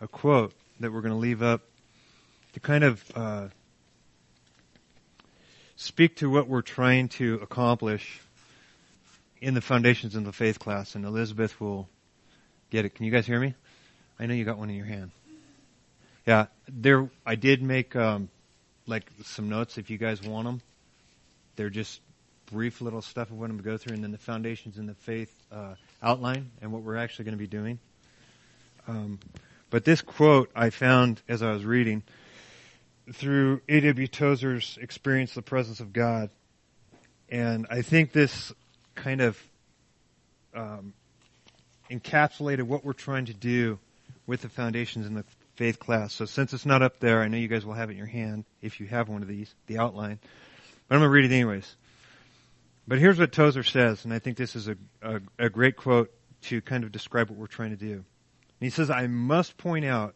a quote that we're going to leave up to kind of uh, speak to what we're trying to accomplish in the Foundations of the Faith class, and Elizabeth will get it. Can you guys hear me? I know you got one in your hand. Yeah, there. I did make um, like some notes if you guys want them. They're just brief little stuff of what I'm going to go through, and then the Foundations in the Faith uh, outline and what we're actually going to be doing. Um, but this quote I found as I was reading through A.W. Tozer's experience the presence of God. And I think this kind of um, encapsulated what we're trying to do with the foundations in the faith class. So since it's not up there, I know you guys will have it in your hand if you have one of these, the outline. But I'm going to read it anyways. But here's what Tozer says, and I think this is a, a, a great quote to kind of describe what we're trying to do. And he says, I must point out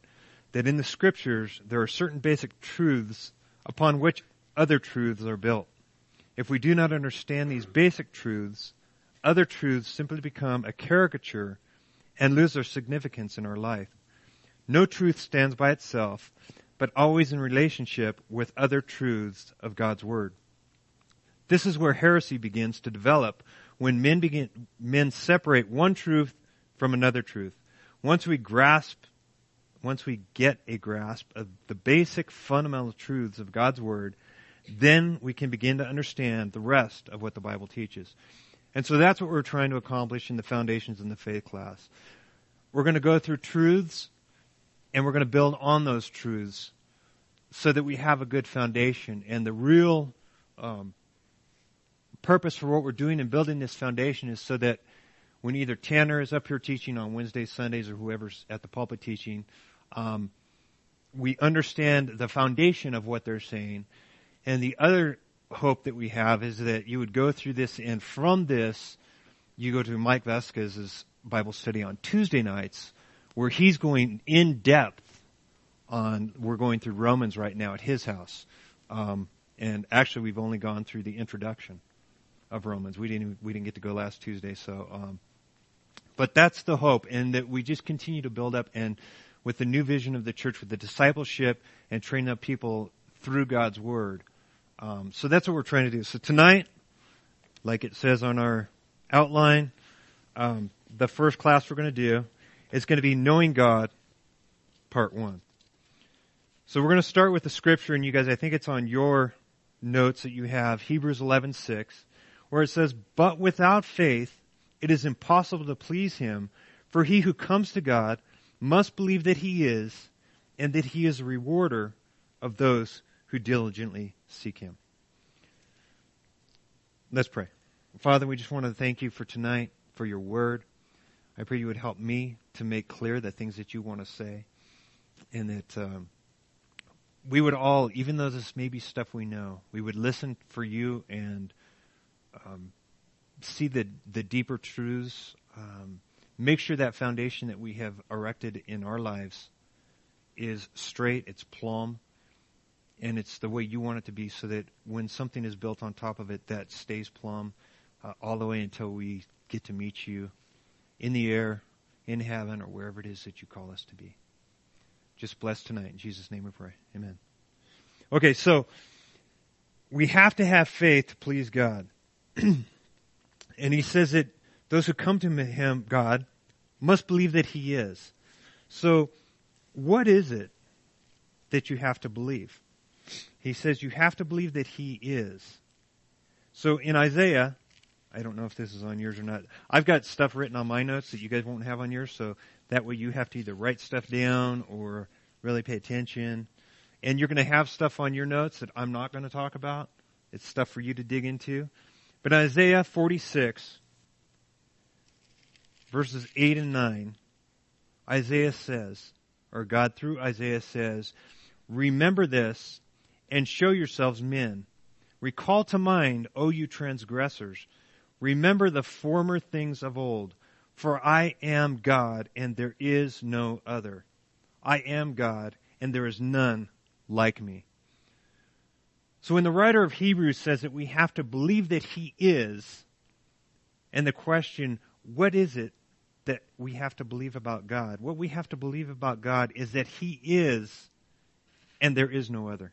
that in the scriptures there are certain basic truths upon which other truths are built. If we do not understand these basic truths, other truths simply become a caricature and lose their significance in our life. No truth stands by itself, but always in relationship with other truths of God's Word. This is where heresy begins to develop when men begin, men separate one truth from another truth. Once we grasp once we get a grasp of the basic fundamental truths of God's Word, then we can begin to understand the rest of what the Bible teaches. And so that's what we're trying to accomplish in the Foundations in the Faith class. We're going to go through truths and we're going to build on those truths so that we have a good foundation. And the real um, purpose for what we're doing in building this foundation is so that when either Tanner is up here teaching on Wednesdays, Sundays, or whoever's at the pulpit teaching, um, we understand the foundation of what they're saying. And the other hope that we have is that you would go through this and from this, you go to Mike Vasquez's Bible study on Tuesday nights where he's going in depth on, we're going through Romans right now at his house. Um, and actually we've only gone through the introduction of Romans. We didn't, we didn't get to go last Tuesday, so, um, but that's the hope and that we just continue to build up and with the new vision of the church, with the discipleship and training up people through God's Word. Um, so that's what we're trying to do. So tonight, like it says on our outline, um, the first class we're going to do is going to be Knowing God, Part 1. So we're going to start with the scripture, and you guys, I think it's on your notes that you have, Hebrews 11:6, where it says, "But without faith, it is impossible to please Him, for he who comes to God must believe that he is, and that he is a rewarder of those who diligently seek him. Let's pray. Father, we just want to thank you for tonight, for your word. I pray you would help me to make clear the things that you want to say, and that um, we would all, even though this may be stuff we know, we would listen for you and um, see the the deeper truths. Um, make sure that foundation that we have erected in our lives is straight, it's plumb, and it's the way you want it to be so that when something is built on top of it, that stays plumb uh, all the way until we get to meet you in the air, in heaven, or wherever it is that you call us to be. Just bless tonight. In Jesus' name we pray. Amen. Okay, so we have to have faith to please God. and he says that those who come to him, God, must believe that he is. So, what is it that you have to believe? He says you have to believe that he is. So in Isaiah, I don't know if this is on yours or not. I've got stuff written on my notes that you guys won't have on yours, so that way you have to either write stuff down or really pay attention. And you're going to have stuff on your notes that I'm not going to talk about. It's stuff for you to dig into. But Isaiah 46, verses 8 and 9, Isaiah says, or God through Isaiah says, Remember this and show yourselves men. Recall to mind, O you transgressors. Remember the former things of old. For I am God and there is no other. I am God and there is none like me. So when the writer of Hebrews says that we have to believe that He is, and the question, what is it that we have to believe about God. What we have to believe about God is that He is and there is no other.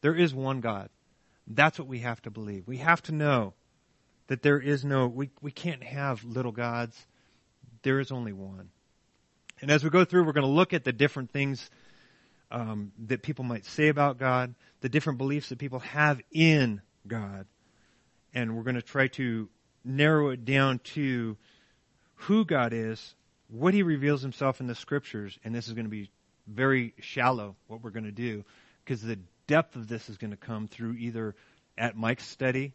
There is one God. That's what we have to believe. We have to know that there is no, we, we can't have little gods. There is only one. And as we go through, we're going to look at the different things um, that people might say about God, the different beliefs that people have in God, and we're going to try to narrow it down to who God is, what He reveals Himself in the Scriptures, and this is going to be very shallow what we're going to do because the depth of this is going to come through either at Mike's study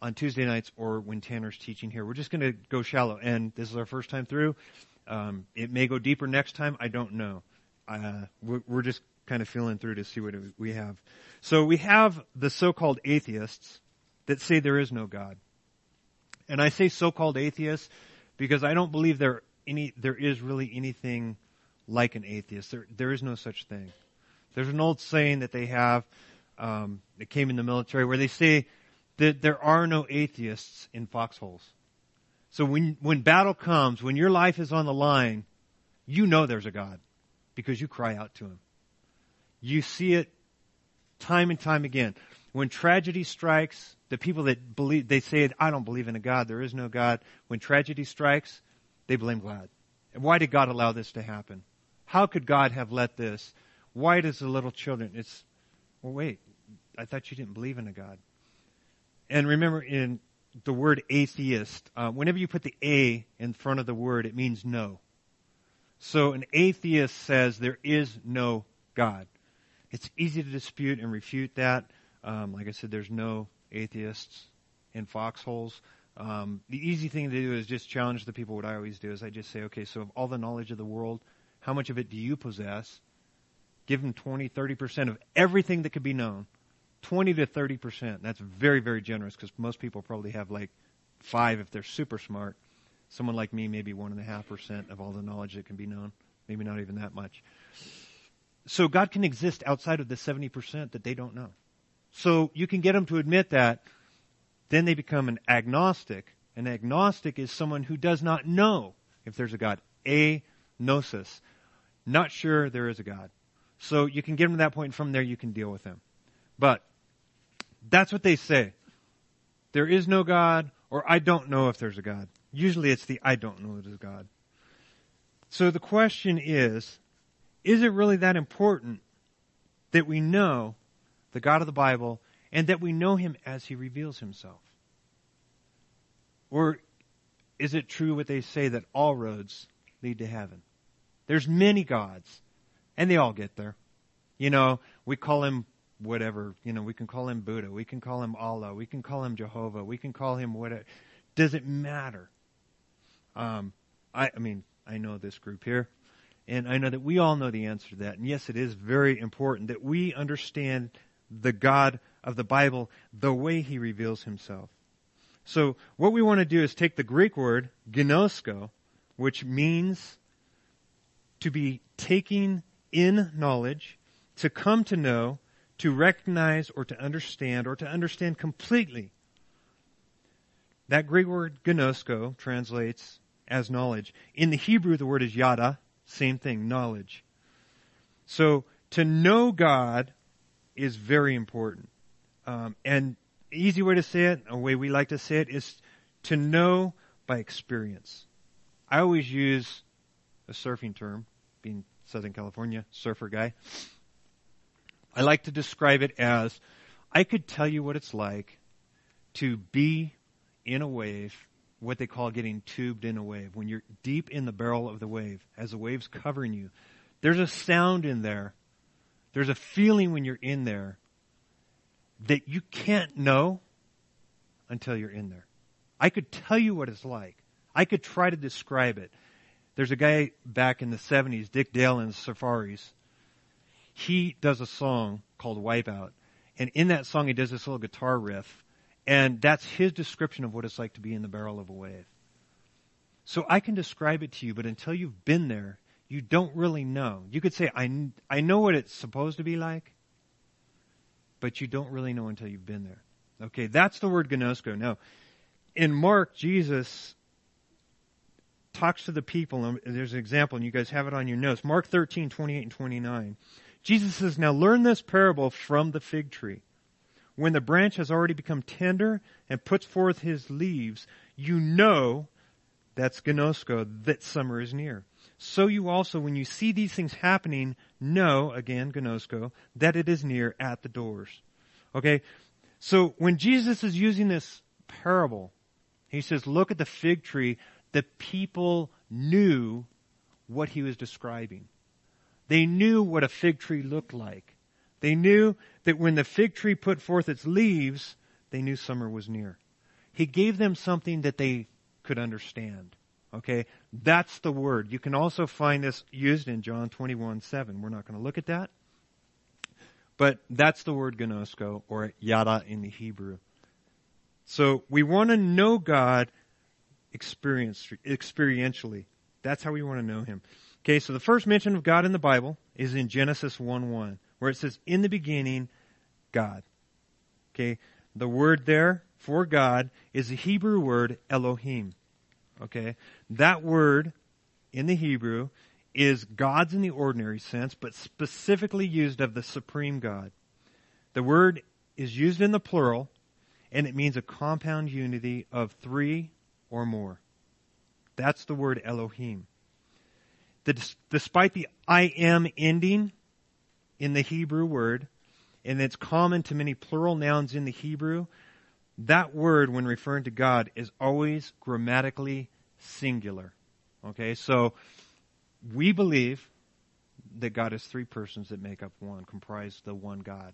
on Tuesday nights or when Tanner's teaching here. We're just going to go shallow, and this is our first time through. Um, it may go deeper next time. I don't know. Uh, we're, just kind of feeling through to see what we have. So we have the so-called atheists that say there is no God. And I say so-called atheists because I don't believe there any there is really anything like an atheist. There there is no such thing. There's an old saying that they have um, that came in the military where they say that there are no atheists in foxholes. So when when battle comes, when your life is on the line, you know there's a God because you cry out to him. You see it time and time again. When tragedy strikes, the people that believe, they say, I don't believe in a God, there is no God. When tragedy strikes, they blame God. And why did God allow this to happen? How could God have let this? Why does the little children, it's, well wait, I thought you didn't believe in a God. And remember in the word atheist, uh, whenever you put the A in front of the word, it means no. So an atheist says there is no God. It's easy to dispute and refute that. Um, like I said, there's no atheists in foxholes. Um, the easy thing to do is just challenge the people. What I always do is I just say, okay, so of all the knowledge of the world, how much of it do you possess? Give them 20, 30% of everything that could be known. 20 to 30%. That's very, very generous because most people probably have like five if they're super smart. Someone like me, maybe one and a half percent of all the knowledge that can be known. Maybe not even that much. So God can exist outside of the 70% that they don't know. So you can get them to admit that. Then they become an agnostic. An agnostic is someone who does not know if there's a God. Agnosis. Not sure there is a God. So you can get them to that and From there, you can deal with them. But that's what they say. There is no God, or I don't know if there's a God. Usually it's the I don't know there's a God. So the question is, is it really that important that we know the God of the Bible and that we know Him as He reveals Himself? Or is it true what they say that all roads lead to heaven? There's many gods and they all get there. You know, we call him whatever, you know, we can call him Buddha, we can call him Allah, we can call him Jehovah, we can call him whatever. Does it matter? Um, I, I mean, I know this group here. And I know that we all know the answer to that. And yes, it is very important that we understand the God of the Bible the way he reveals himself. So what we want to do is take the Greek word gnosko, which means to be taking in knowledge, to come to know, to recognize or to understand or to understand completely. That Greek word gnosko translates as knowledge. In the Hebrew, the word is yada, same thing, knowledge. So to know God is very important. Um, and easy way to say it, a way we like to say it, is to know by experience. I always use a surfing term, being Southern California surfer guy. I like to describe it as I could tell you what it's like to be in a wave what they call getting tubed in a wave. When you're deep in the barrel of the wave, as the wave's covering you, there's a sound in there. There's a feeling when you're in there that you can't know until you're in there. I could tell you what it's like. I could try to describe it. There's a guy back in the 70s, Dick Dale in Surfaris. He does a song called Wipeout. And in that song, he does this little guitar riff and that's his description of what it's like to be in the barrel of a wave. So I can describe it to you, but until you've been there, you don't really know. You could say, I, I know what it's supposed to be like, but you don't really know until you've been there. Okay, that's the word gnosko. Now, in Mark, Jesus talks to the people, and there's an example, and you guys have it on your notes. Mark 13, 28 and 29. Jesus says, Now learn this parable from the fig tree. When the branch has already become tender and puts forth his leaves, you know, that's gnosko, that summer is near. So you also, when you see these things happening, know, again, gnosko, that it is near at the doors. Okay? So when Jesus is using this parable, he says, look at the fig tree. The people knew what he was describing. They knew what a fig tree looked like. They knew that when the fig tree put forth its leaves, they knew summer was near. He gave them something that they could understand. Okay? That's the word. You can also find this used in John 21, 7. We're not going to look at that. But that's the word gnosko, or yada in the Hebrew. So we want to know God experientially. That's how we want to know Him. Okay, so the first mention of God in the Bible is in Genesis 1 1, where it says, In the beginning, God. Okay, the word there for God is the Hebrew word Elohim. Okay, that word in the Hebrew is God's in the ordinary sense, but specifically used of the supreme God. The word is used in the plural, and it means a compound unity of three or more. That's the word Elohim. The, despite the I am ending in the Hebrew word, and it's common to many plural nouns in the Hebrew, that word, when referring to God, is always grammatically singular. Okay, so we believe that God is three persons that make up one, comprise the one God.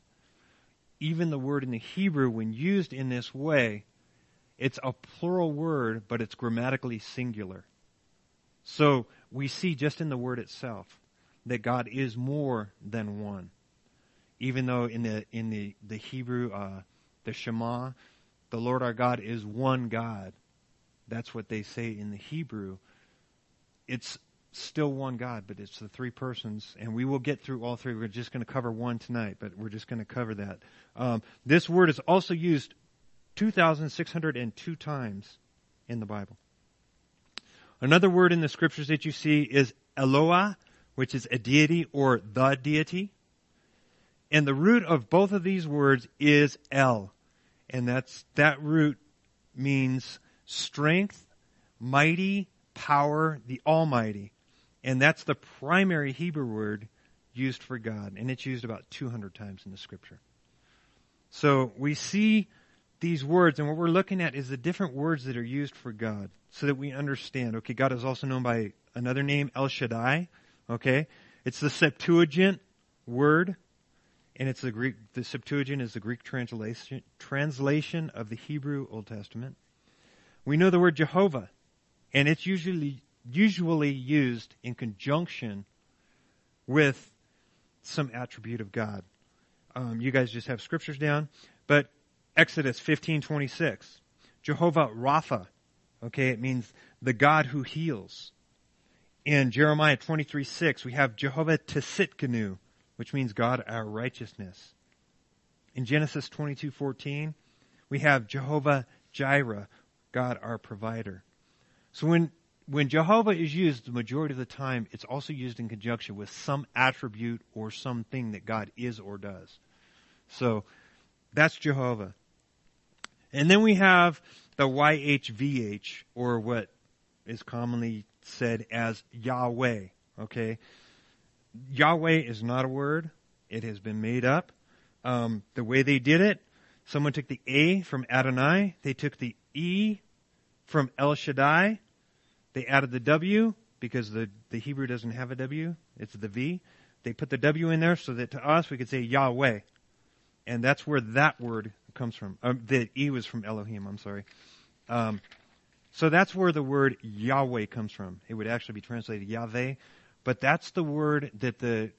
Even the word in the Hebrew, when used in this way, it's a plural word, but it's grammatically singular. So we see just in the word itself that God is more than one. Even though in the in the the Hebrew, uh, the Shema, the Lord our God is one God. That's what they say in the Hebrew. It's still one God, but it's the three persons, and we will get through all three. We're just going to cover one tonight, but we're just going to cover that. Um, this word is also used 2,602 times in the Bible. Another word in the scriptures that you see is Eloah, which is a deity or the deity. And the root of both of these words is El. And that's, that root means strength, mighty, power, the Almighty. And that's the primary Hebrew word used for God. And it's used about 200 times in the scripture. So we see these words, and what we're looking at is the different words that are used for God so that we understand. Okay, God is also known by another name, El Shaddai. Okay, it's the Septuagint word, and it's the Greek. The Septuagint is the Greek translation translation of the Hebrew Old Testament. We know the word Jehovah, and it's usually usually used in conjunction with some attribute of God. Um, you guys just have scriptures down, but Exodus 15:26, Jehovah Rapha, okay, it means the God who heals. In Jeremiah 23:6, we have Jehovah Tsidkenu, which means God our righteousness. In Genesis 22:14, we have Jehovah Jireh, God our provider. So when when Jehovah is used the majority of the time, it's also used in conjunction with some attribute or something that God is or does. So that's Jehovah. And then we have the YHVH, or what is commonly said as Yahweh. Okay? Yahweh is not a word. It has been made up. Um, the way they did it, someone took the A from Adonai, they took the E from El Shaddai, they added the W because the, the Hebrew doesn't have a W. It's the V. They put the W in there so that to us we could say Yahweh. And that's where that word comes from. Um, the E was from Elohim, I'm sorry. Um, so that's where the word Yahweh comes from. It would actually be translated Yahweh. But that's the word that the,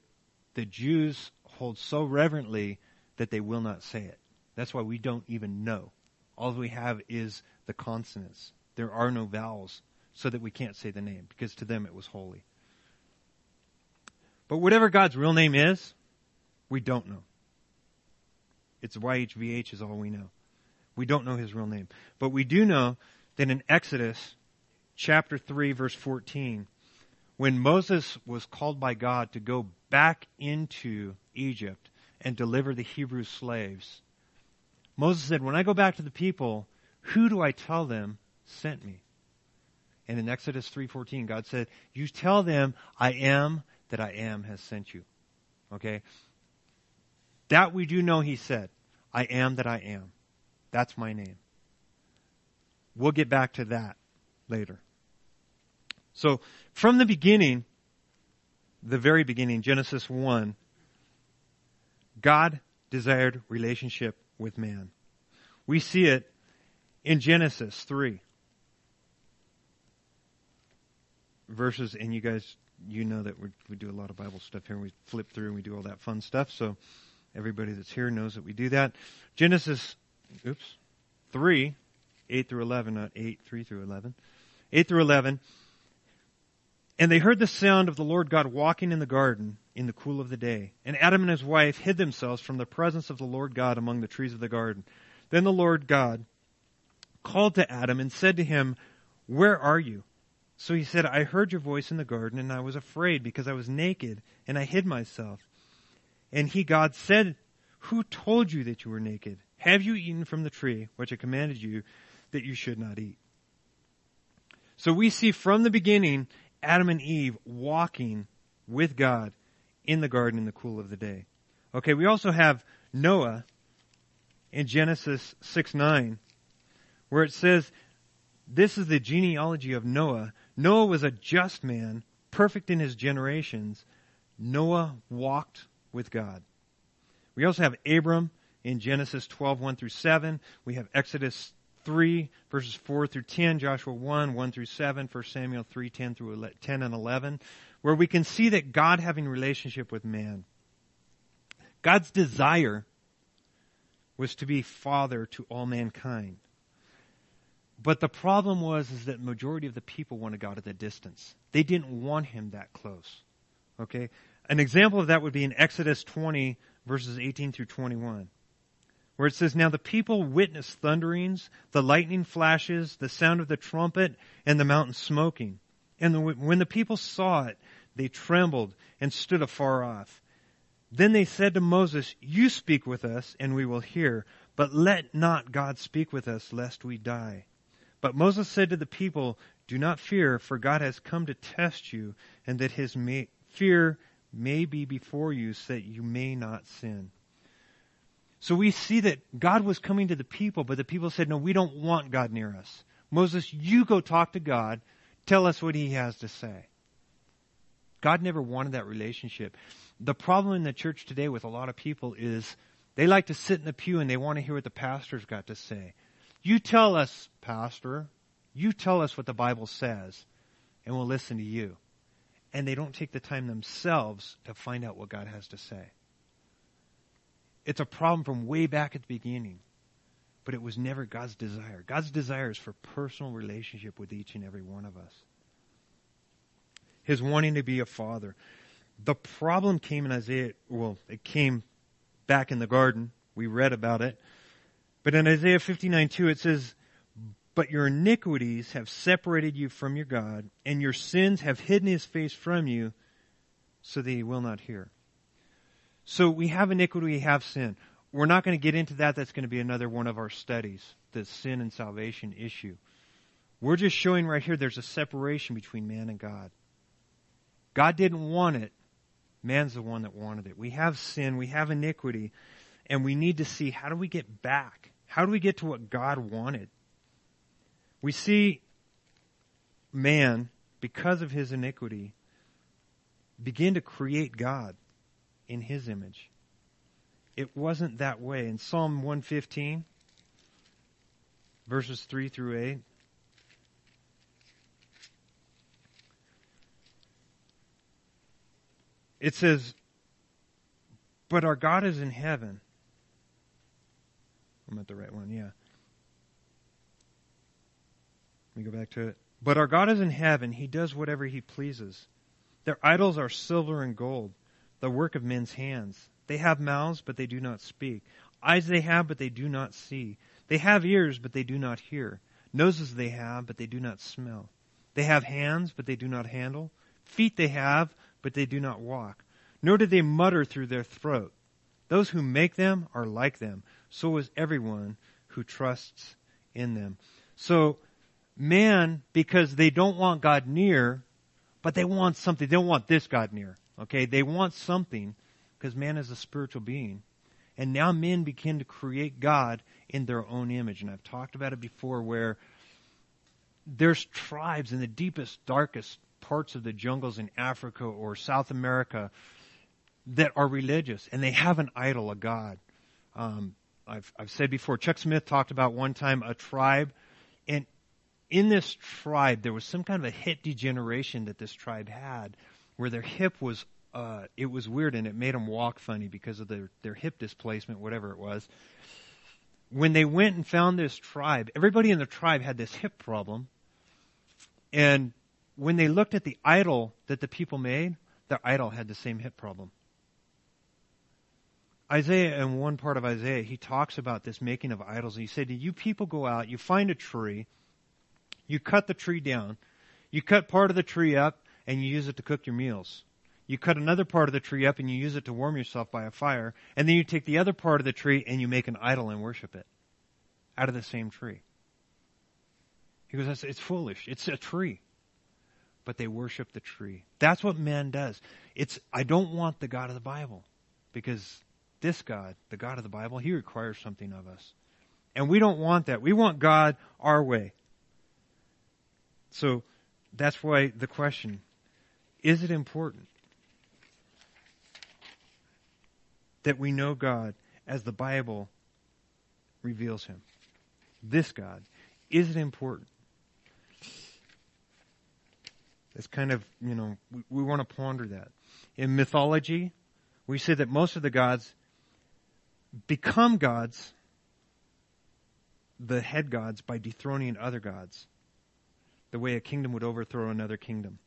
the Jews hold so reverently that they will not say it. That's why we don't even know. All we have is the consonants. There are no vowels so that we can't say the name because to them it was holy. But whatever God's real name is, we don't know. It's YHVH is all we know. We don't know his real name. But we do know that in Exodus chapter 3 verse 14. When Moses was called by God to go back into Egypt and deliver the Hebrew slaves, Moses said, when I go back to the people, who do I tell them sent me? And in Exodus 3:14, God said, "You tell them, I am that I am has sent you." Okay? That we do know he said, I am that I am. That's my name. We'll get back to that later. So, from the beginning, the very beginning, Genesis 1, God desired relationship with man. We see it in Genesis 3. Verses, and you guys, you know that we do a lot of Bible stuff here we flip through and we do all that fun stuff. So everybody that's here knows that we do that. Genesis, oops, 3, 8 through 11, not 8, 3 through 11. 8 through 11. And they heard the sound of the Lord God walking in the garden in the cool of the day. And Adam and his wife hid themselves from the presence of the Lord God among the trees of the garden. Then the Lord God called to Adam and said to him, Where are you? So he said, I heard your voice in the garden and I was afraid because I was naked and I hid myself. And he, God, said, Who told you that you were naked? Have you eaten from the tree which I commanded you that you should not eat? So we see from the beginning Adam and Eve walking with God in the garden in the cool of the day. Okay, we also have Noah in Genesis 6 9, where it says, This is the genealogy of Noah. Noah was a just man, perfect in his generations. Noah walked with God. We also have Abram in Genesis 12, 1 through 7. We have Exodus 3, verses 4 through 10, Joshua 1, 1 through 7, 1 Samuel 3, 10 through 10 and 11, where we can see that God having relationship with man. God's desire was to be father to all mankind. But the problem was is that majority of the people wanted God at a distance. They didn't want him that close. Okay? An example of that would be in Exodus 20 verses 18 through 21 where it says, Now the people witnessed thunderings, the lightning flashes, the sound of the trumpet, and the mountain smoking. And the, when the people saw it, they trembled and stood afar off. Then they said to Moses, You speak with us, and we will hear, but let not God speak with us, lest we die. But Moses said to the people, Do not fear, for God has come to test you, and that his may, fear may be before you, so that you may not sin. So we see that God was coming to the people, but the people said, no, we don't want God near us. Moses, you go talk to God. Tell us what he has to say. God never wanted that relationship. The problem in the church today with a lot of people is they like to sit in the pew and they want to hear what the pastor's got to say. You tell us, pastor. You tell us what the Bible says and we'll listen to you. And they don't take the time themselves to find out what God has to say. It's a problem from way back at the beginning. But it was never God's desire. God's desire is for personal relationship with each and every one of us. His wanting to be a father. The problem came in Isaiah, well, it came back in the garden. We read about it. But in Isaiah 59 2, it says, But your iniquities have separated you from your God, and your sins have hidden his face from you, so that he will not hear. So we have iniquity, we have sin. We're not going to get into that. That's going to be another one of our studies, the sin and salvation issue. We're just showing right here there's a separation between man and God. God didn't want it. Man's the one that wanted it. We have sin, we have iniquity, and we need to see how do we get back? How do we get to what God wanted? We see man, because of his iniquity, begin to create God in his image. It wasn't that way. In Psalm 115, verses 3 through 8, it says, But our God is in heaven. I'm at the right one, yeah. Let me go back to it. But our God is in heaven. He does whatever he pleases. Their idols are silver and gold the work of men's hands. They have mouths, but they do not speak. Eyes they have, but they do not see. They have ears, but they do not hear. Noses they have, but they do not smell. They have hands, but they do not handle. Feet they have, but they do not walk. Nor do they mutter through their throat. Those who make them are like them. So is everyone who trusts in them. So, man, because they don't want God near, but they want something. They don't want this God near. Okay? They want something because man is a spiritual being. And now men begin to create God in their own image. And I've talked about it before where there's tribes in the deepest, darkest parts of the jungles in Africa or South America that are religious and they have an idol, a god. Um, I've, I've said before, Chuck Smith talked about one time a tribe and in this tribe there was some kind of a hit degeneration that this tribe had where their hip was uh, it was weird and it made them walk funny because of their, their hip displacement, whatever it was. When they went and found this tribe, everybody in the tribe had this hip problem. And when they looked at the idol that the people made, their idol had the same hip problem. Isaiah, in one part of Isaiah, he talks about this making of idols. He said, You people go out, you find a tree, you cut the tree down, you cut part of the tree up, and you use it to cook your meals. You cut another part of the tree up and you use it to warm yourself by a fire, and then you take the other part of the tree and you make an idol and worship it out of the same tree. He goes, it's foolish. It's a tree. But they worship the tree. That's what man does. It's, I don't want the God of the Bible because this God, the God of the Bible, he requires something of us. And we don't want that. We want God our way. So that's why the question, is it important that we know God as the Bible reveals him? This God. Is it important? It's kind of, you know, we, we want to ponder that. In mythology, we say that most of the gods become gods, the head gods, by dethroning other gods, the way a kingdom would overthrow another kingdom.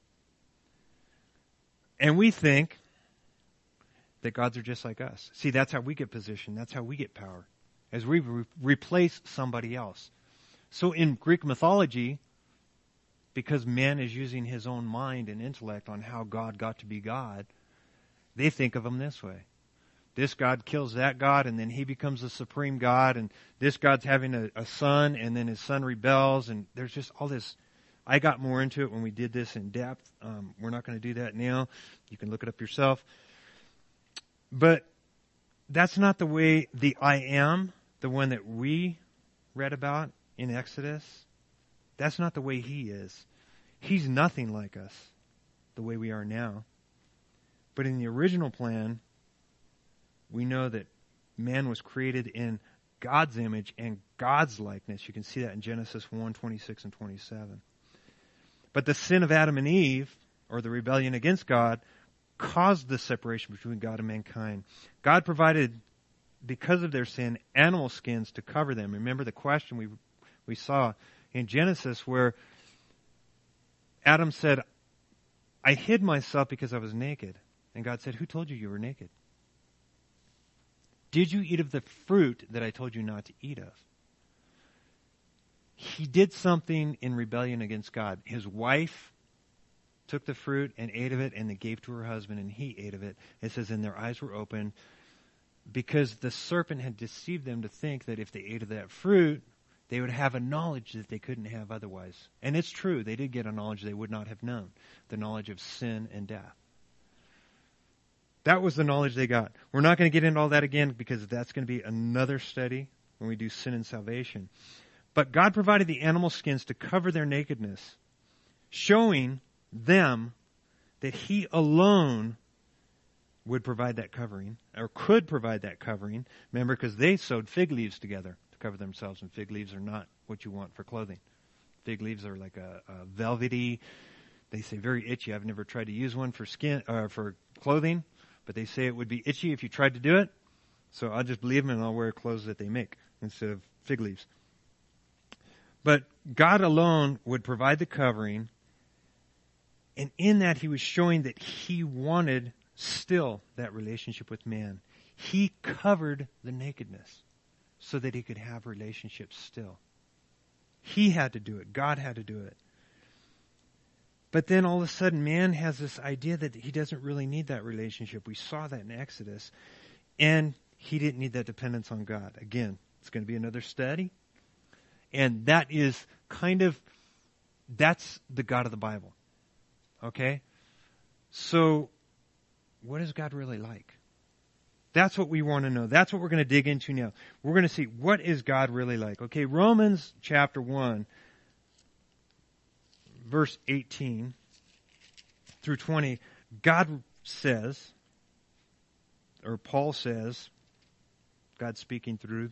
And we think that gods are just like us. See, that's how we get position. That's how we get power, as we re- replace somebody else. So in Greek mythology, because man is using his own mind and intellect on how God got to be God, they think of him this way. This God kills that God and then he becomes the supreme God and this God's having a, a son and then his son rebels and there's just all this. I got more into it when we did this in depth. Um, we're not going to do that now. You can look it up yourself. But that's not the way the I am, the one that we read about in Exodus, that's not the way he is. He's nothing like us, the way we are now. But in the original plan, we know that man was created in God's image and God's likeness. You can see that in Genesis 1, 26 and 27. But the sin of Adam and Eve, or the rebellion against God, caused the separation between God and mankind. God provided, because of their sin, animal skins to cover them. Remember the question we we saw in Genesis where Adam said, I hid myself because I was naked. And God said, Who told you you were naked? Did you eat of the fruit that I told you not to eat of? He did something in rebellion against God. His wife took the fruit and ate of it and they gave to her husband and he ate of it. It says, and their eyes were open because the serpent had deceived them to think that if they ate of that fruit, they would have a knowledge that they couldn't have otherwise. And it's true, they did get a knowledge they would not have known the knowledge of sin and death. That was the knowledge they got. We're not going to get into all that again because that's going to be another study when we do sin and salvation. But God provided the animal skins to cover their nakedness, showing them that He alone would provide that covering, or could provide that covering. Remember, because they sewed fig leaves together to cover themselves, and fig leaves are not what you want for clothing. Fig leaves are like a, a velvety. They say very itchy. I've never tried to use one for skin uh, for clothing, but they say it would be itchy if you tried to do it. So I'll just believe them and I'll wear clothes that they make instead of fig leaves. But God alone would provide the covering, and in that He was showing that He wanted still that relationship with man. He covered the nakedness so that he could have relationships still. He had to do it. God had to do it. But then all of a sudden, man has this idea that he doesn't really need that relationship. We saw that in Exodus. And he didn't need that dependence on God. Again, it's going to be another study. And that is kind of, that's the God of the Bible. Okay? So, what is God really like? That's what we want to know. That's what we're going to dig into now. We're going to see what is God really like. Okay, Romans chapter 1, verse 18 through 20, God says, or Paul says, God speaking through,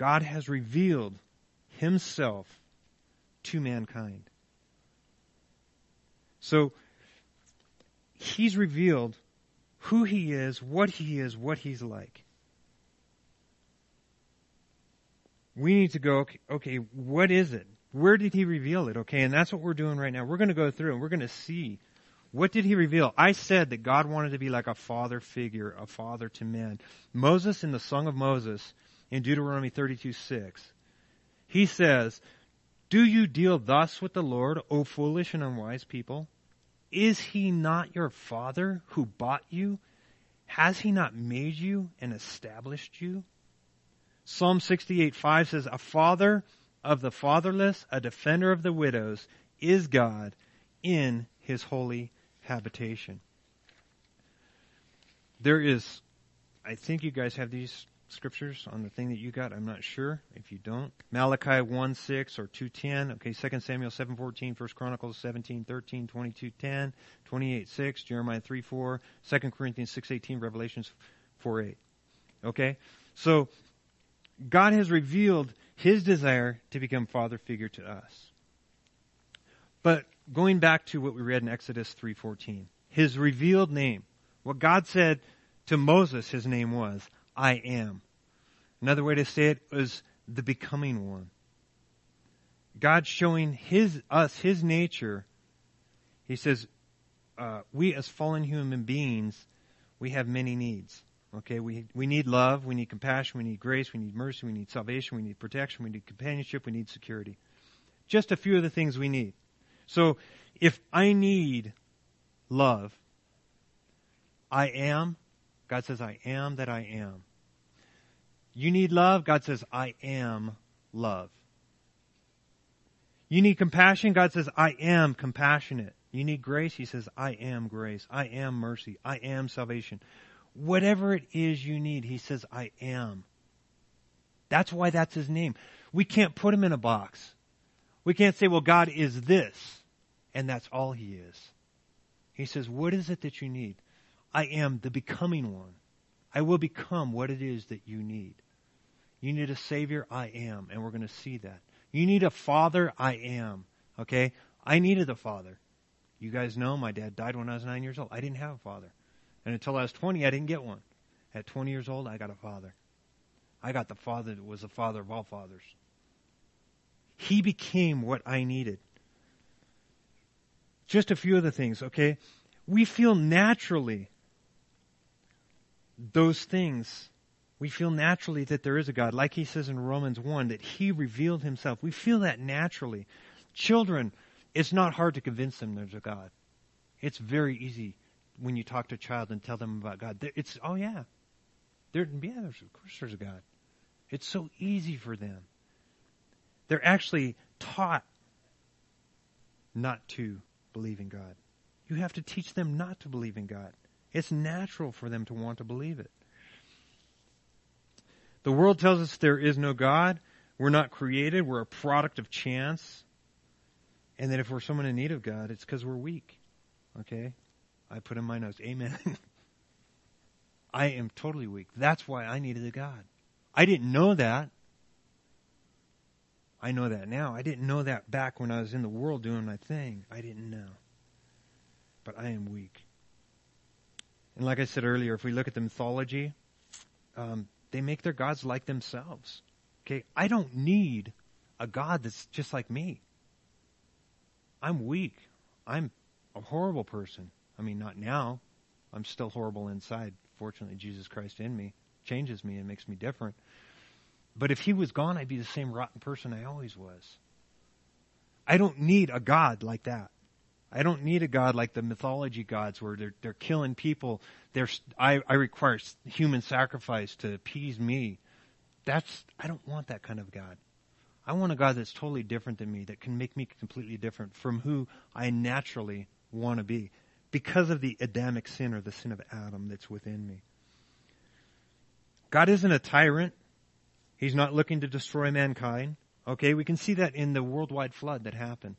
God has revealed himself to mankind. So, he's revealed who he is, what he is, what he's like. We need to go, okay, okay, what is it? Where did he reveal it? Okay, and that's what we're doing right now. We're going to go through and we're going to see what did he reveal? I said that God wanted to be like a father figure, a father to men. Moses in the Song of Moses in Deuteronomy 32 6, he says, Do you deal thus with the Lord, O foolish and unwise people? Is he not your father who bought you? Has he not made you and established you? Psalm 68 5 says, A father of the fatherless, a defender of the widows, is God in his holy habitation. There is, I think you guys have these scriptures on the thing that you got? I'm not sure. If you don't, Malachi 1 6 or 210. Okay, 2 Samuel 7 14, 1 Chronicles 17 13, 22 10, 28 6, Jeremiah 3 4, 2 Corinthians 6 18, Revelations 4 8. Okay? So, God has revealed His desire to become father figure to us. But going back to what we read in Exodus 3:14, his revealed name, what God said to Moses his name was, I am. Another way to say it is the becoming one. God showing his, us his nature. He says, uh, we as fallen human beings, we have many needs. Okay, we, we need love, we need compassion, we need grace, we need mercy, we need salvation, we need protection, we need companionship, we need security. Just a few of the things we need. So, if I need love, I am God says, I am that I am. You need love? God says, I am love. You need compassion? God says, I am compassionate. You need grace? He says, I am grace. I am mercy. I am salvation. Whatever it is you need, He says, I am. That's why that's His name. We can't put Him in a box. We can't say, well, God is this, and that's all He is. He says, what is it that you need? I am the becoming one. I will become what it is that you need. You need a Savior? I am. And we're going to see that. You need a Father? I am. Okay? I needed a Father. You guys know my dad died when I was nine years old. I didn't have a father. And until I was 20, I didn't get one. At 20 years old, I got a father. I got the father that was the father of all fathers. He became what I needed. Just a few of the things, okay? We feel naturally those things, we feel naturally that there is a God. Like he says in Romans 1, that he revealed himself. We feel that naturally. Children, it's not hard to convince them there's a God. It's very easy when you talk to a child and tell them about God. It's, oh yeah. There, yeah, there's, of course there's a God. It's so easy for them. They're actually taught not to believe in God. You have to teach them not to believe in God. It's natural for them to want to believe it. The world tells us there is no God. We're not created. We're a product of chance. And that if we're someone in need of God, it's because we're weak. Okay? I put in my notes, Amen. I am totally weak. That's why I needed a God. I didn't know that. I know that now. I didn't know that back when I was in the world doing my thing. I didn't know. But I am weak. And like I said earlier, if we look at the mythology, um, they make their gods like themselves. Okay, I don't need a God that's just like me. I'm weak. I'm a horrible person. I mean, not now. I'm still horrible inside. Fortunately, Jesus Christ in me changes me and makes me different. But if he was gone, I'd be the same rotten person I always was. I don't need a God like that. I don't need a God like the mythology gods where they're, they're killing people. They're, I, I require human sacrifice to appease me. That's, I don't want that kind of God. I want a God that's totally different than me, that can make me completely different from who I naturally want to be because of the Adamic sin or the sin of Adam that's within me. God isn't a tyrant. He's not looking to destroy mankind. Okay, we can see that in the worldwide flood that happened.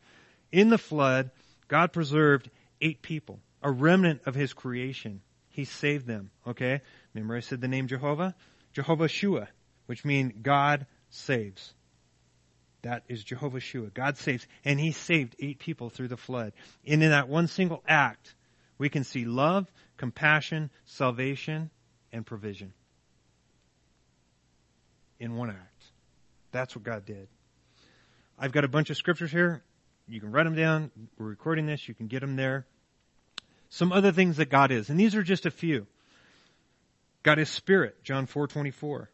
In the flood, God preserved eight people, a remnant of his creation. He saved them. Okay? Remember I said the name Jehovah? Jehovah Shua, which means God saves. That is Jehovah Shua. God saves. And he saved eight people through the flood. And in that one single act, we can see love, compassion, salvation, and provision. In one act. That's what God did. I've got a bunch of scriptures here. You can write them down. We're recording this. You can get them there. Some other things that God is. And these are just a few. God is spirit, John 4:24.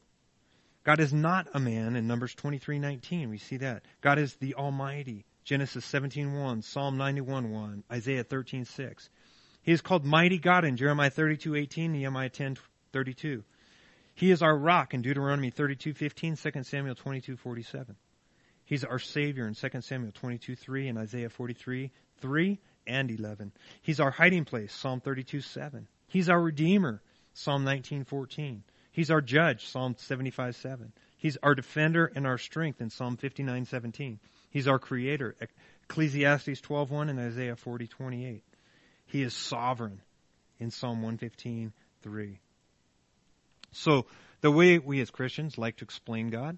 God is not a man in Numbers 23:19. We see that. God is the Almighty. Genesis 17:1, Psalm 91:1, Isaiah 13:6. He is called Mighty God in Jeremiah 32:18, Nehemiah 10:32. He is our rock in Deuteronomy 32:15, 2 Samuel 22:47. He's our Savior in 2 Samuel 22:3 and Isaiah 43:3 and 11. He's our hiding place, Psalm 32:7. He's our Redeemer, Psalm 19:14. He's our judge, Psalm 75, 7. He's our defender and our strength in Psalm 59, 17. He's our creator, Ecclesiastes 12, 1 and Isaiah 40, 28. He is sovereign in Psalm 115, 3. So, the way we as Christians like to explain God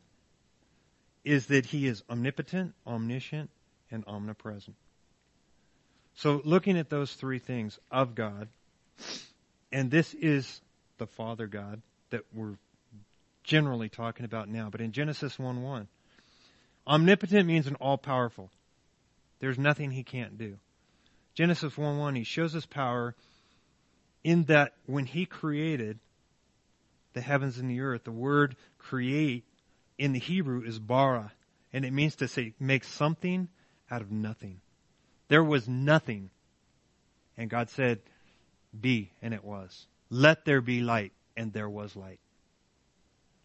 is that He is omnipotent, omniscient, and omnipresent. So, looking at those three things of God, and this is the Father God, that we're generally talking about now. But in Genesis 1 1, omnipotent means an all powerful. There's nothing he can't do. Genesis 1 1, he shows his power in that when he created the heavens and the earth, the word create in the Hebrew is bara, and it means to say make something out of nothing. There was nothing. And God said, be, and it was. Let there be light and there was light.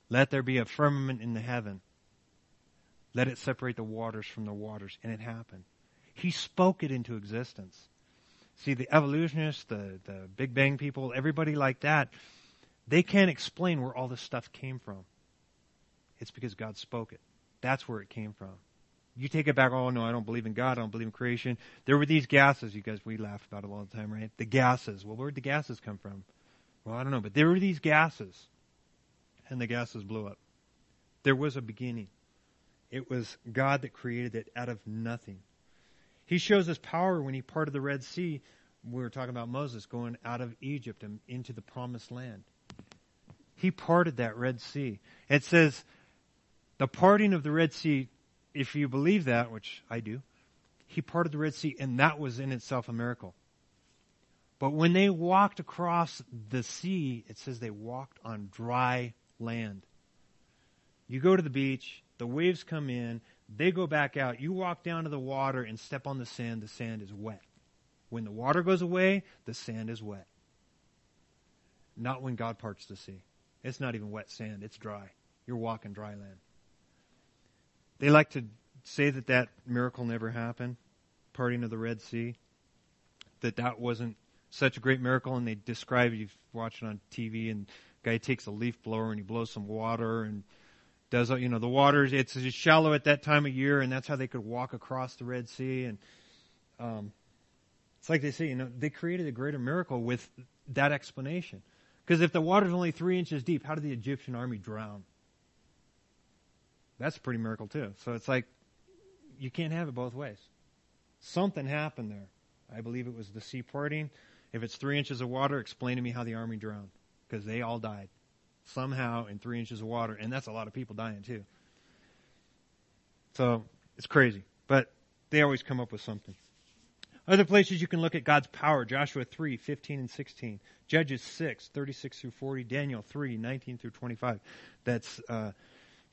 Let there be a firmament in the heaven. Let it separate the waters from the waters. And it happened. He spoke it into existence. See, the evolutionists, the, the Big Bang people, everybody like that, they can't explain where all this stuff came from. It's because God spoke it. That's where it came from. You take it back, oh no, I don't believe in God, I don't believe in creation. There were these gases, you guys, we laugh about it all the time, right? The gases. Well, where'd the gases come from? Well, I don't know, but there were these gases, and the gases blew up. There was a beginning. It was God that created it out of nothing. He shows his power when he parted the Red Sea. We were talking about Moses going out of Egypt and into the promised land. He parted that Red Sea. It says the parting of the Red Sea, if you believe that, which I do, he parted the Red Sea and that was in itself a miracle. But when they walked across the sea, it says they walked on dry land. You go to the beach, the waves come in, they go back out. You walk down to the water and step on the sand, the sand is wet. When the water goes away, the sand is wet. Not when God parts the sea. It's not even wet sand, it's dry. You're walking dry land. They like to say that that miracle never happened, parting of the Red Sea, that that wasn't such a great miracle, and they describe. You've watched it on TV, and guy takes a leaf blower and he blows some water and does you know the waters. It's shallow at that time of year, and that's how they could walk across the Red Sea. And um, it's like they say, you know, they created a greater miracle with that explanation. Because if the water's only three inches deep, how did the Egyptian army drown? That's a pretty miracle too. So it's like you can't have it both ways. Something happened there. I believe it was the sea parting. If it's three inches of water, explain to me how the army drowned. Because they all died. Somehow in three inches of water. And that's a lot of people dying too. So, it's crazy. But they always come up with something. Other places you can look at God's power, Joshua 3, 15 and 16, Judges 6, 36 through 40, Daniel 3, 19 through 25. That's, uh,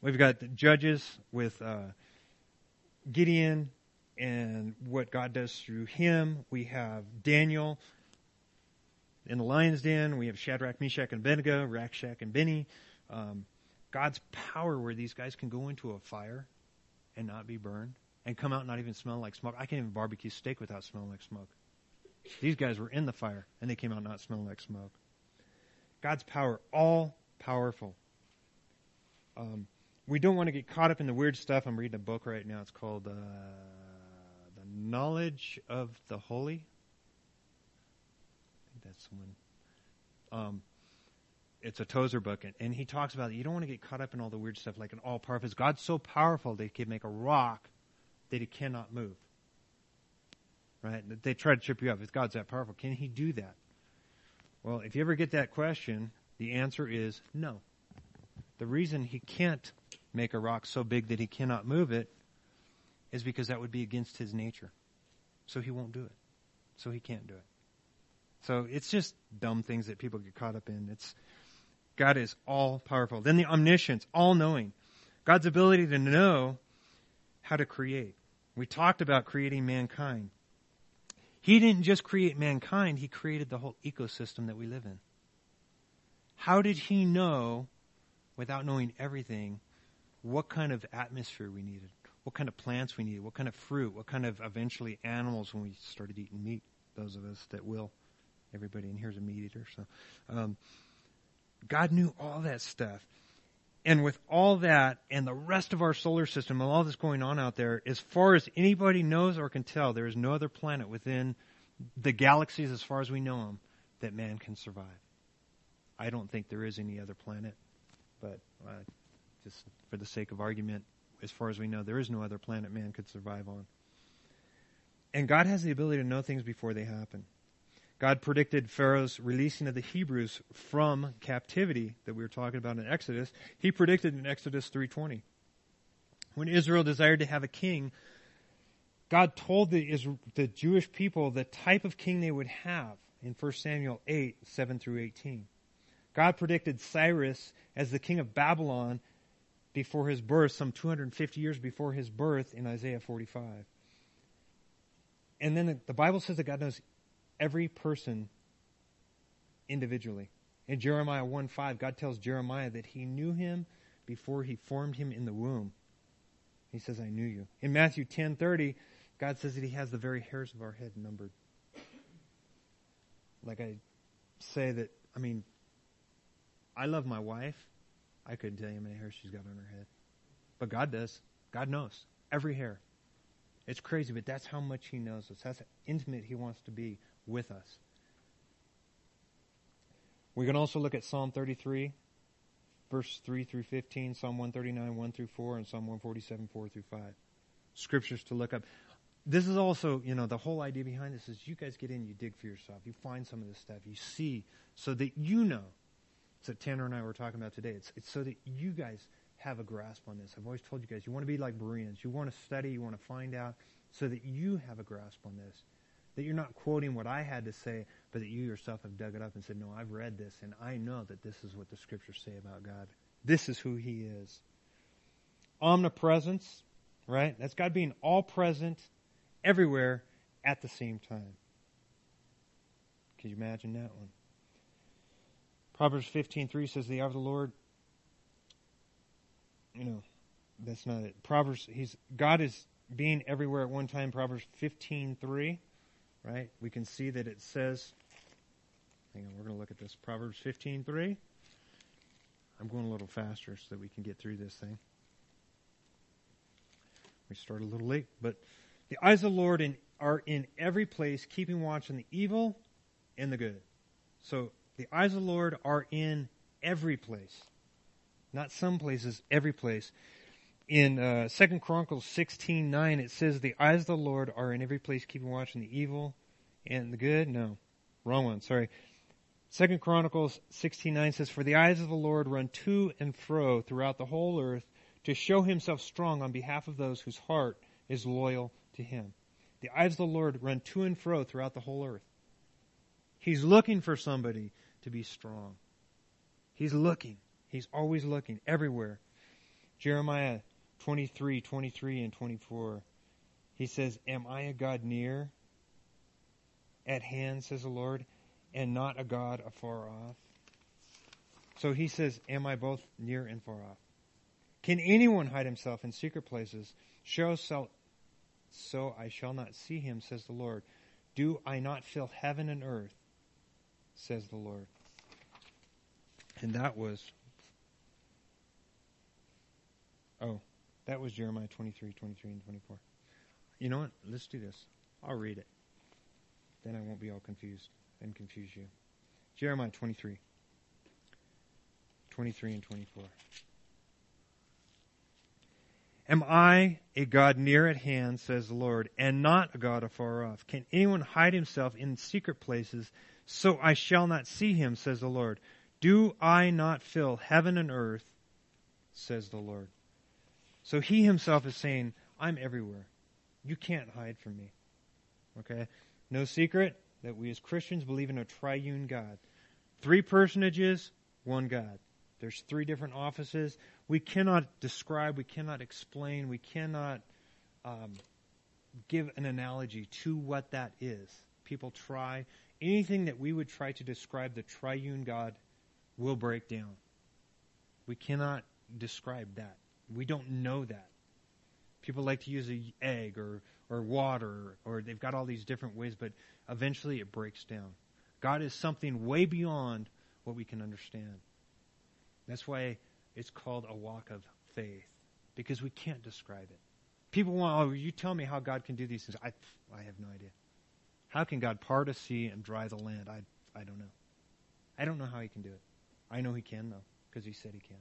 we've got Judges with, uh, Gideon and what God does through him. We have Daniel in the lion's den. We have Shadrach, Meshach, and Abednego, Rack, Shack, and Benny. Um, God's power where these guys can go into a fire and not be burned and come out and not even smell like smoke. I can't even barbecue steak without smelling like smoke. These guys were in the fire and they came out not smelling like smoke. God's power, all powerful. Um, we don't want to get caught up in the weird stuff. I'm reading a book right now. It's called uh, The Knowledge of the Holy. I think that's one. Um, it's a Tozer book, and, and he talks about it. You don't want to get caught up in all the weird stuff like an all powerful. God's so powerful that he can make a rock that he cannot move. Right? They try to trip you up. If God's that powerful, can he do that? Well, if you ever get that question, the answer is no. The reason he can't make a rock so big that he cannot move it is because that would be against his nature. So he won't do it. So he can't do it. So it's just dumb things that people get caught up in. It's God is all powerful. Then the omniscience, all knowing. God's ability to know how to create. We talked about creating mankind. He didn't just create mankind, he created the whole ecosystem that we live in. How did he know, without knowing everything, what kind of atmosphere we needed? What kind of plants we needed? What kind of fruit? What kind of eventually animals when we started eating meat? Those of us that will. Everybody in here is a meat eater, so. Um, God knew all that stuff. And with all that and the rest of our solar system and all this going on out there, as far as anybody knows or can tell, there is no other planet within the galaxies as far as we know them that man can survive. I don't think there is any other planet, but uh, just for the sake of argument, as far as we know, there is no other planet man could survive on. And God has the ability to know things before they happen. God predicted Pharaoh's releasing of the Hebrews from captivity that we were talking about in Exodus. He predicted in Exodus 3:20. When Israel desired to have a king, God told the, the Jewish people the type of king they would have in 1 Samuel 8, 7 through 18. God predicted Cyrus as the king of Babylon before his birth, some 250 years before his birth in Isaiah 45. And then the Bible says that God knows every person individually. In Jeremiah 1 5, God tells Jeremiah that he knew him before he formed him in the womb. He says, I knew you. In Matthew ten thirty, God says that he has the very hairs of our head numbered. Like I say that, I mean, I love my wife. I couldn't tell you how many hairs she's got on her head. But God does. God knows. Every hair. It's crazy, but that's how much He knows us. That's how intimate He wants to be with us. We can also look at Psalm 33, verse 3 through 15, Psalm 139, 1 through 4, and Psalm 147, 4 through 5. Scriptures to look up. This is also, you know, the whole idea behind this is you guys get in, you dig for yourself, you find some of this stuff, you see, so that you know. What Tanner and I were talking about today. It's, it's so that you guys have a grasp on this. I've always told you guys, you want to be like Bereans. You want to study, you want to find out, so that you have a grasp on this. That you're not quoting what I had to say, but that you yourself have dug it up and said, no, I've read this and I know that this is what the scriptures say about God. This is who He is. Omnipresence, right? That's God being all present everywhere at the same time. Can you imagine that one? Proverbs 15:3 says the eye of the Lord you know that's not it. Proverbs he's God is being everywhere at one time Proverbs 15:3 right? We can see that it says, hang on, we're going to look at this. Proverbs 15:3. I'm going a little faster so that we can get through this thing. We start a little late, but the eyes of the Lord in, are in every place, keeping watch on the evil and the good. So the eyes of the Lord are in every place. Not some places, every place. in uh, Chronicles sixteen nine, it says, "The eyes of the Lord are in every place, keeping watch on the evil and the good." No, wrong one. Sorry. Second Chronicles sixteen nine says, "For the eyes of the Lord run to and fro throughout the whole earth to show Himself strong on behalf of those whose heart is loyal to Him." The eyes of the Lord run to and fro throughout the whole earth. He's looking for somebody to be strong. He's looking. He's always looking everywhere. Jeremiah 23, 23 and 24. He says, Am I a God near at hand, says the Lord, and not a God afar off? So he says, Am I both near and far off? Can anyone hide himself in secret places? Show so, so I shall not see him, says the Lord. Do I not fill heaven and earth, says the Lord. And that was, oh, that was Jeremiah 23, 23, and 24. You know what? Let's do this. I'll read it. Then I won't be all confused and confuse you. Jeremiah 23, 23 and 24. Am I a God near at hand, says the Lord, and not a God afar off? Can anyone hide himself in secret places so I shall not see him, says the Lord? Do I not fill heaven and earth, says the Lord? So he himself is saying, I'm everywhere. You can't hide from me. Okay? No secret that we as Christians believe in a triune God. Three personages, one God. There's three different offices. We cannot describe, we cannot explain, we cannot um, give an analogy to what that is. People try. Anything that we would try to describe the triune God will break down. We cannot describe that. We don't know that. People like to use an egg or, or water, or they've got all these different ways, but eventually it breaks down. God is something way beyond what we can understand. That's why it's called a walk of faith, because we can't describe it. People want, oh, you tell me how God can do these things. I, I have no idea. How can God part a sea and dry the land? I, I don't know. I don't know how He can do it. I know He can, though, because He said He can.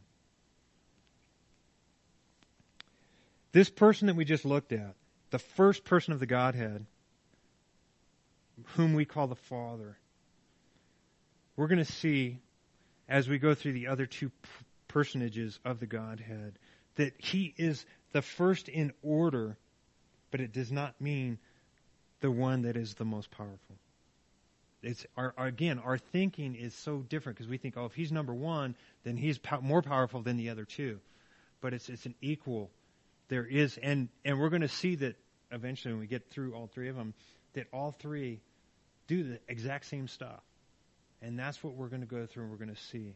This person that we just looked at, the first person of the Godhead, whom we call the Father, we're going to see as we go through the other two personages of the Godhead that he is the first in order, but it does not mean the one that is the most powerful. It's our, our again, our thinking is so different because we think, oh, if he's number one, then he's po- more powerful than the other two. But it's it's an equal. There is, and and we're going to see that eventually when we get through all three of them, that all three do the exact same stuff. And that's what we're going to go through and we're going to see.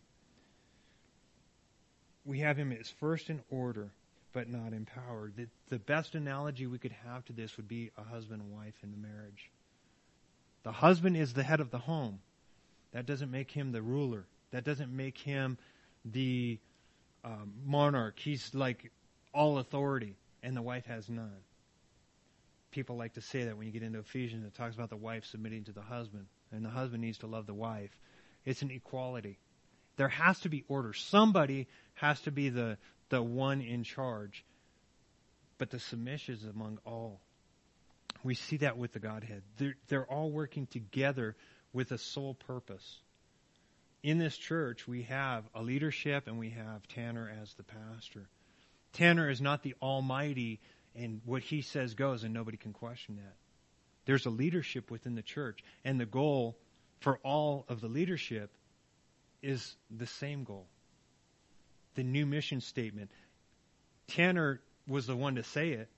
We have him as first in order, but not empowered. The, the best analogy we could have to this would be a husband and wife in the marriage. The husband is the head of the home. That doesn't make him the ruler. That doesn't make him the um, monarch. He's like all authority, and the wife has none. People like to say that when you get into Ephesians, it talks about the wife submitting to the husband and the husband needs to love the wife. It's an equality. There has to be order. Somebody has to be the, the one in charge. But the submission is among all. We see that with the Godhead. They're, they're all working together with a sole purpose. In this church, we have a leadership and we have Tanner as the pastor. Tanner is not the almighty and what he says goes and nobody can question that. There's a leadership within the church, and the goal for all of the leadership is the same goal. The new mission statement. Tanner was the one to say it,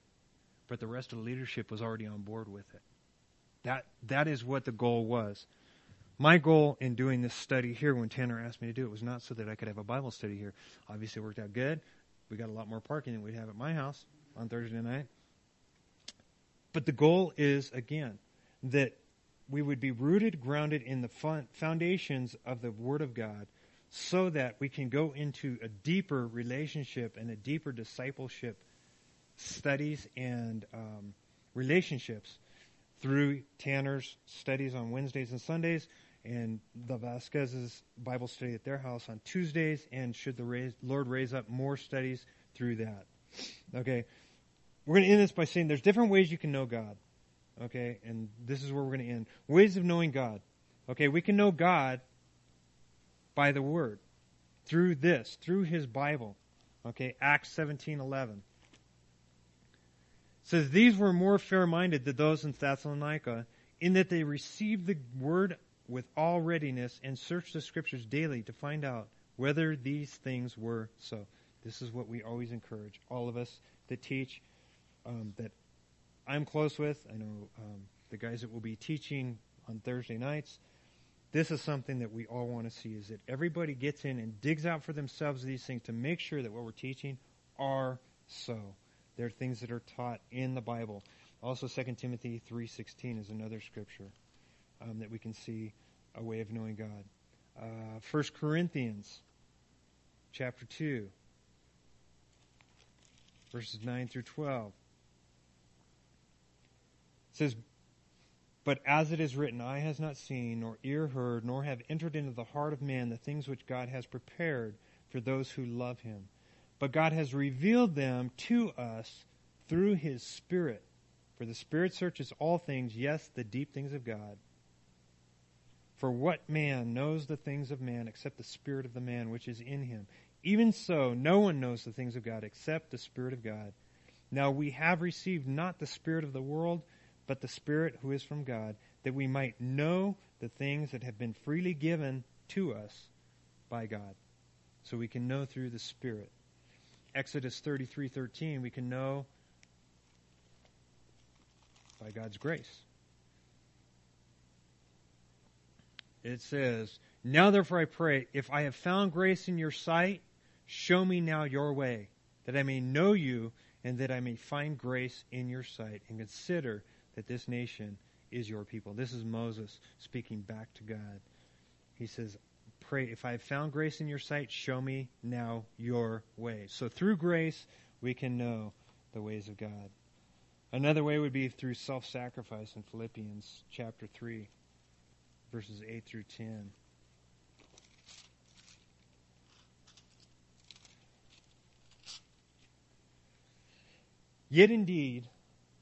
but the rest of the leadership was already on board with it. That that is what the goal was. My goal in doing this study here when Tanner asked me to do it was not so that I could have a Bible study here. Obviously it worked out good. We got a lot more parking than we'd have at my house on Thursday night. But the goal is, again, that we would be rooted, grounded in the foundations of the Word of God so that we can go into a deeper relationship and a deeper discipleship studies and um, relationships through Tanner's studies on Wednesdays and Sundays and the Vasquez's Bible study at their house on Tuesdays and should the Lord raise up more studies through that. Okay. We're going to end this by saying there's different ways you can know God. Okay. And this is where we're going to end. Ways of knowing God. Okay. We can know God by the Word. Through this. Through His Bible. Okay. Acts 17:11 says these were more fair-minded than those in Thessalonica in that they received the word with all readiness and searched the scriptures daily to find out whether these things were so. This is what we always encourage all of us that teach um, that I'm close with. I know um, the guys that will be teaching on Thursday nights. This is something that we all want to see is that everybody gets in and digs out for themselves these things to make sure that what we're teaching are so. They're things that are taught in the Bible. Also, 2 Timothy 3.16 is another scripture um, that we can see a way of knowing God. Uh, 1 Corinthians chapter 2, verses 9 through 12. It says, But as it is written, eye has not seen, nor ear heard, nor have entered into the heart of man the things which God has prepared for those who love him but God has revealed them to us through His Spirit. For the Spirit searches all things, yes, the deep things of God. For what man knows the things of man except the Spirit of the man which is in him? Even so, no one knows the things of God except the Spirit of God. Now we have received not the Spirit of the world, but the Spirit who is from God, that we might know the things that have been freely given to us by God. So we can know through the Spirit. Exodus 33:13, we can know by God's grace. It says, Now therefore I pray, if I have found grace in your sight, show me now your way, that I may know you and that I may find grace in your sight and consider that this nation is your people. This is Moses speaking back to God. He says, pray, if I have found grace in your sight, show me now your way. So through grace, we can know the ways of God. Another way would be through self-sacrifice in Philippians chapter 3, verses 8 through 10. Yet indeed,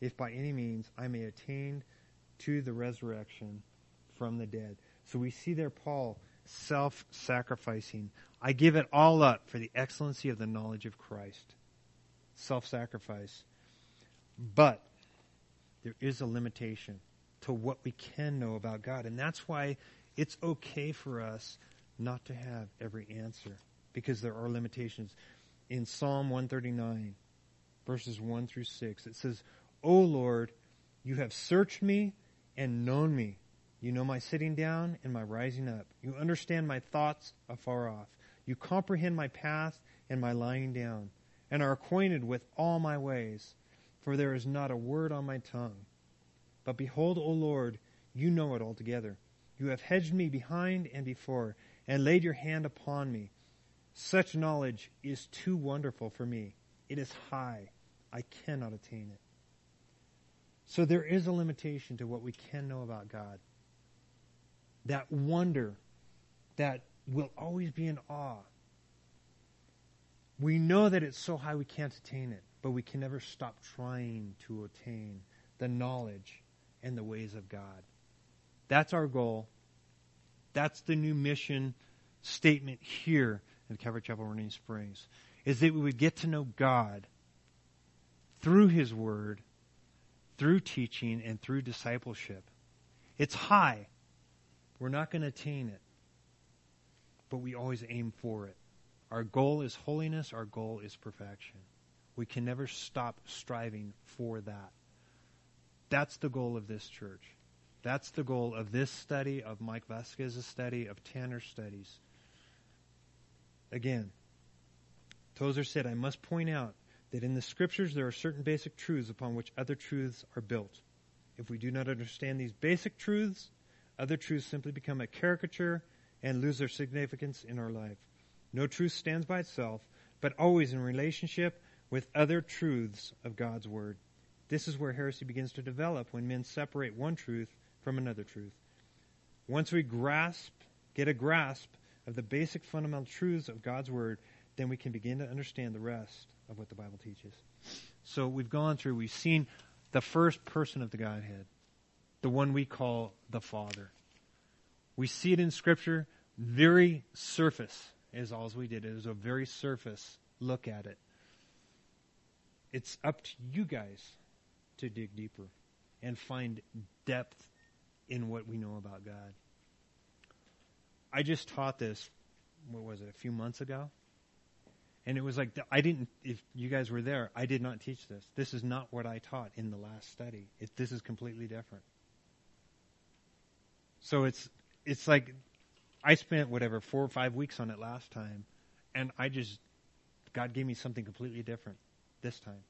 if by any means I may attain to the resurrection from the dead. So we see there Paul self-sacrificing. I give it all up for the excellency of the knowledge of Christ. Self-sacrifice. But there is a limitation to what we can know about God. And that's why it's okay for us not to have every answer because there are limitations. In Psalm 139, verses 1 through 6, it says, O Lord, you have searched me and known me. You know my sitting down and my rising up. You understand my thoughts afar off. You comprehend my path and my lying down, and are acquainted with all my ways. For there is not a word on my tongue. But behold, O Lord, you know it altogether. You have hedged me behind and before, and laid your hand upon me. Such knowledge is too wonderful for me. It is high. I cannot attain it. So there is a limitation to what we can know about God. That wonder that will always be in awe. We know that it's so high we can't attain it, but we can never stop trying to attain the knowledge and the ways of God. That's our goal. That's the new mission statement here at Calvary Chapel Running Springs, is that we would get to know God through His Word through teaching and through discipleship. It's high. We're not going to attain it, but we always aim for it. Our goal is holiness. Our goal is perfection. We can never stop striving for that. That's the goal of this church. That's the goal of this study, of Mike Vasquez's study, of Tanner's studies. Again, Tozer said, I must point out that in the scriptures there are certain basic truths upon which other truths are built. If we do not understand these basic truths, other truths simply become a caricature and lose their significance in our life. No truth stands by itself, but always in relationship with other truths of God's Word. This is where heresy begins to develop when men separate one truth from another truth. Once we grasp, get a grasp of the basic fundamental truths of God's Word, then we can begin to understand the rest of what the Bible teaches. So we've gone through, we've seen the first person of the Godhead, the one we call the Father. We see it in Scripture, very surface is all we did. It was a very surface look at it. It's up to you guys to dig deeper and find depth in what we know about God. I just taught this, what was it, a few months ago? And it was like, I didn't, if you guys were there, I did not teach this. This is not what I taught in the last study. It, this is completely different. So it's, it's like, I spent whatever, four or five weeks on it last time, and I just, God gave me something completely different this time.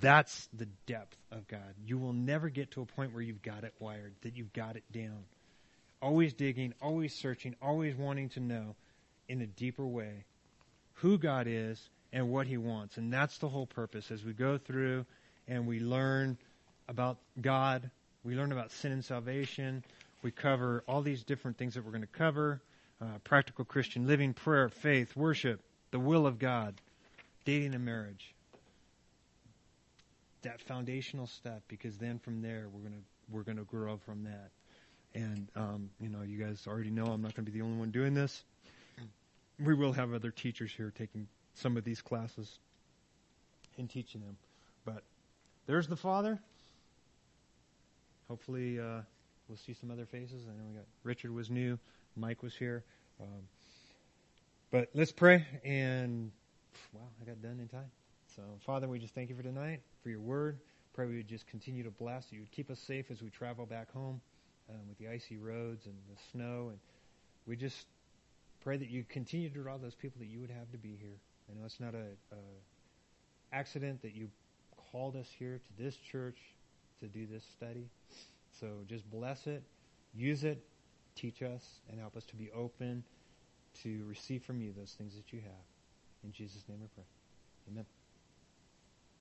That's the depth of God. You will never get to a point where you've got it wired, that you've got it down. Always digging, always searching, always wanting to know in a deeper way who God is and what He wants. And that's the whole purpose as we go through and we learn about God, we learn about sin and salvation, we cover all these different things that we're going to cover uh, practical Christian living, prayer, faith, worship, the will of God, dating and marriage. That foundational step, because then from there we're gonna we're gonna grow from that. And um, you know, you guys already know I'm not going to be the only one doing this we will have other teachers here taking some of these classes and teaching them. But there's the Father. Hopefully, uh, we'll see some other faces. I know we got Richard was new, Mike was here. Um, but let's pray, and wow, I got done in time. So, Father, we just thank you for tonight, for your word. Pray we would just continue to bless. You would keep us safe as we travel back home um, with the icy roads and the snow. And we just Pray that you continue to draw those people that you would have to be here. I know it's not a, a accident that you called us here to this church to do this study. So just bless it, use it, teach us, and help us to be open to receive from you those things that you have. In Jesus' name we pray. Amen.